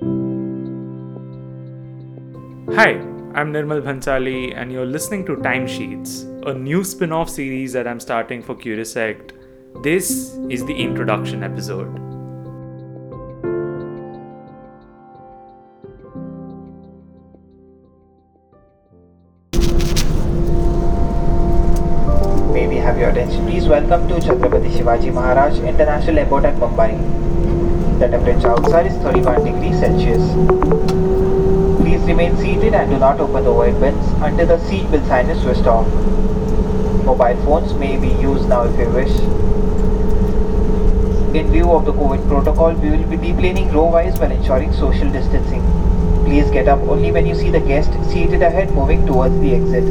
Hi, I'm Nirmal Bhansali, and you're listening to Timesheets, a new spin off series that I'm starting for Curiosect. This is the introduction episode. May we have your attention, please? Welcome to Chhatrapati Shivaji Maharaj International Airport at Mumbai. The temperature outside is 31 degrees Celsius. Please remain seated and do not open the overhead bins until the seat belt sign is switched off. Mobile phones may be used now if you wish. In view of the COVID protocol, we will be deplaning row-wise while ensuring social distancing. Please get up only when you see the guest seated ahead moving towards the exit.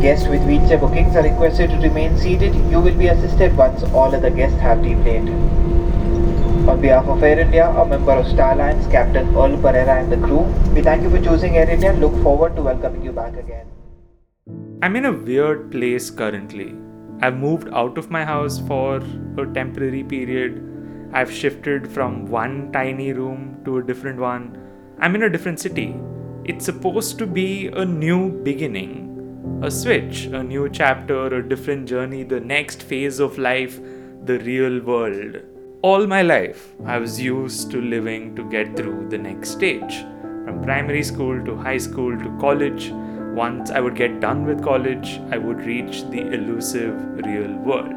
Guests with wheelchair bookings are requested to remain seated. You will be assisted once all other guests have deplaned. On behalf of Air India, a member of Star Alliance, Captain Earl Pereira and the crew, we thank you for choosing Air India and look forward to welcoming you back again. I'm in a weird place currently. I've moved out of my house for a temporary period. I've shifted from one tiny room to a different one. I'm in a different city. It's supposed to be a new beginning, a switch, a new chapter, a different journey, the next phase of life, the real world. All my life, I was used to living to get through the next stage. From primary school to high school to college, once I would get done with college, I would reach the elusive real world.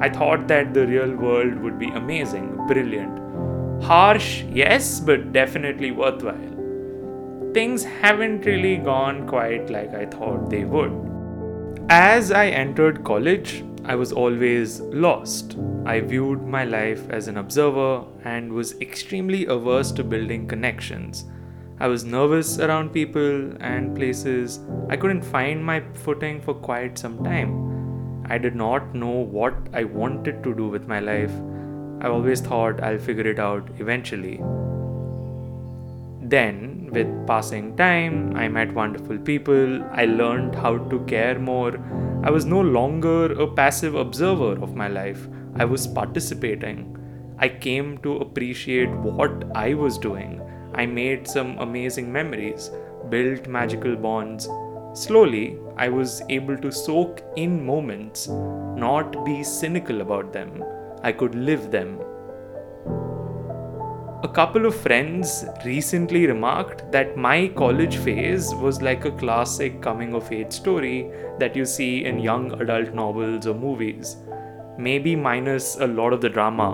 I thought that the real world would be amazing, brilliant. Harsh, yes, but definitely worthwhile. Things haven't really gone quite like I thought they would. As I entered college, I was always lost. I viewed my life as an observer and was extremely averse to building connections. I was nervous around people and places. I couldn't find my footing for quite some time. I did not know what I wanted to do with my life. I always thought I'll figure it out eventually. Then, with passing time, I met wonderful people. I learned how to care more. I was no longer a passive observer of my life, I was participating. I came to appreciate what I was doing. I made some amazing memories, built magical bonds. Slowly, I was able to soak in moments, not be cynical about them. I could live them. A couple of friends recently remarked that my college phase was like a classic coming of age story that you see in young adult novels or movies, maybe minus a lot of the drama.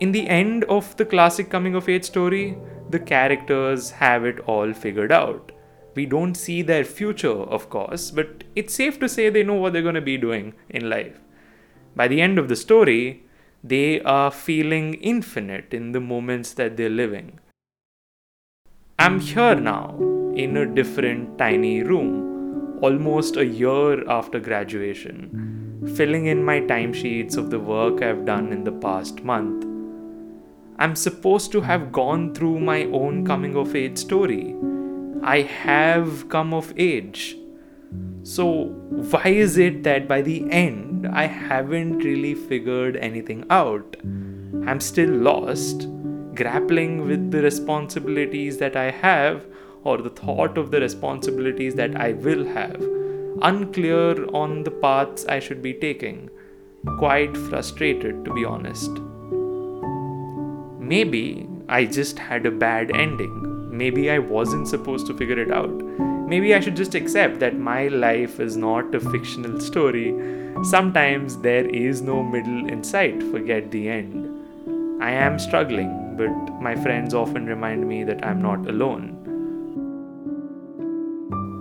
In the end of the classic coming of age story, the characters have it all figured out. We don't see their future, of course, but it's safe to say they know what they're going to be doing in life. By the end of the story, they are feeling infinite in the moments that they're living. I'm here now in a different tiny room, almost a year after graduation, filling in my timesheets of the work I've done in the past month. I'm supposed to have gone through my own coming of age story. I have come of age. So, why is it that by the end I haven't really figured anything out? I'm still lost, grappling with the responsibilities that I have or the thought of the responsibilities that I will have, unclear on the paths I should be taking, quite frustrated to be honest. Maybe I just had a bad ending. Maybe I wasn't supposed to figure it out. Maybe I should just accept that my life is not a fictional story. Sometimes there is no middle in sight, forget the end. I am struggling, but my friends often remind me that I'm not alone.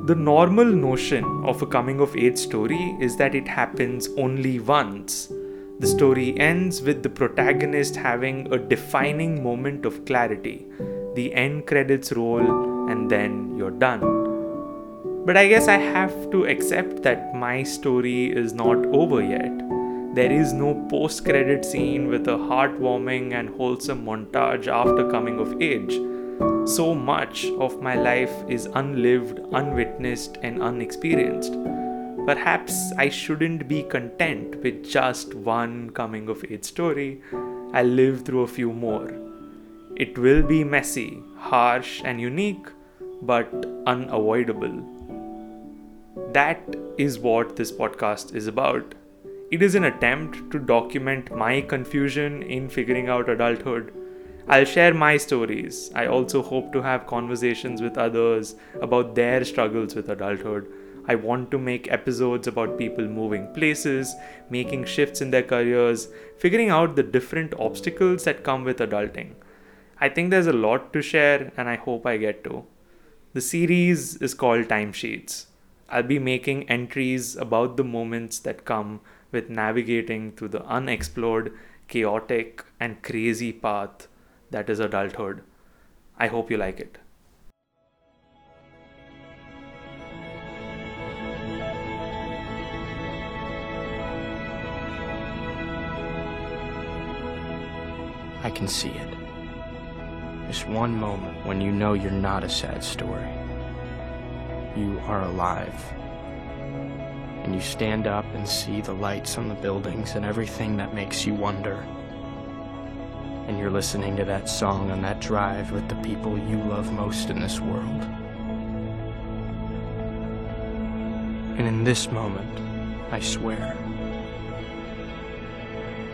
The normal notion of a coming of age story is that it happens only once. The story ends with the protagonist having a defining moment of clarity. The end credits roll, and then you're done. But I guess I have to accept that my story is not over yet. There is no post credit scene with a heartwarming and wholesome montage after coming of age. So much of my life is unlived, unwitnessed, and unexperienced. Perhaps I shouldn't be content with just one coming of age story. I'll live through a few more. It will be messy, harsh, and unique, but unavoidable. That is what this podcast is about. It is an attempt to document my confusion in figuring out adulthood. I'll share my stories. I also hope to have conversations with others about their struggles with adulthood. I want to make episodes about people moving places, making shifts in their careers, figuring out the different obstacles that come with adulting. I think there's a lot to share, and I hope I get to. The series is called Timesheets. I'll be making entries about the moments that come with navigating through the unexplored, chaotic, and crazy path that is adulthood. I hope you like it. I can see it. This one moment when you know you're not a sad story. You are alive. And you stand up and see the lights on the buildings and everything that makes you wonder. And you're listening to that song on that drive with the people you love most in this world. And in this moment, I swear,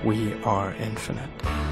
we are infinite.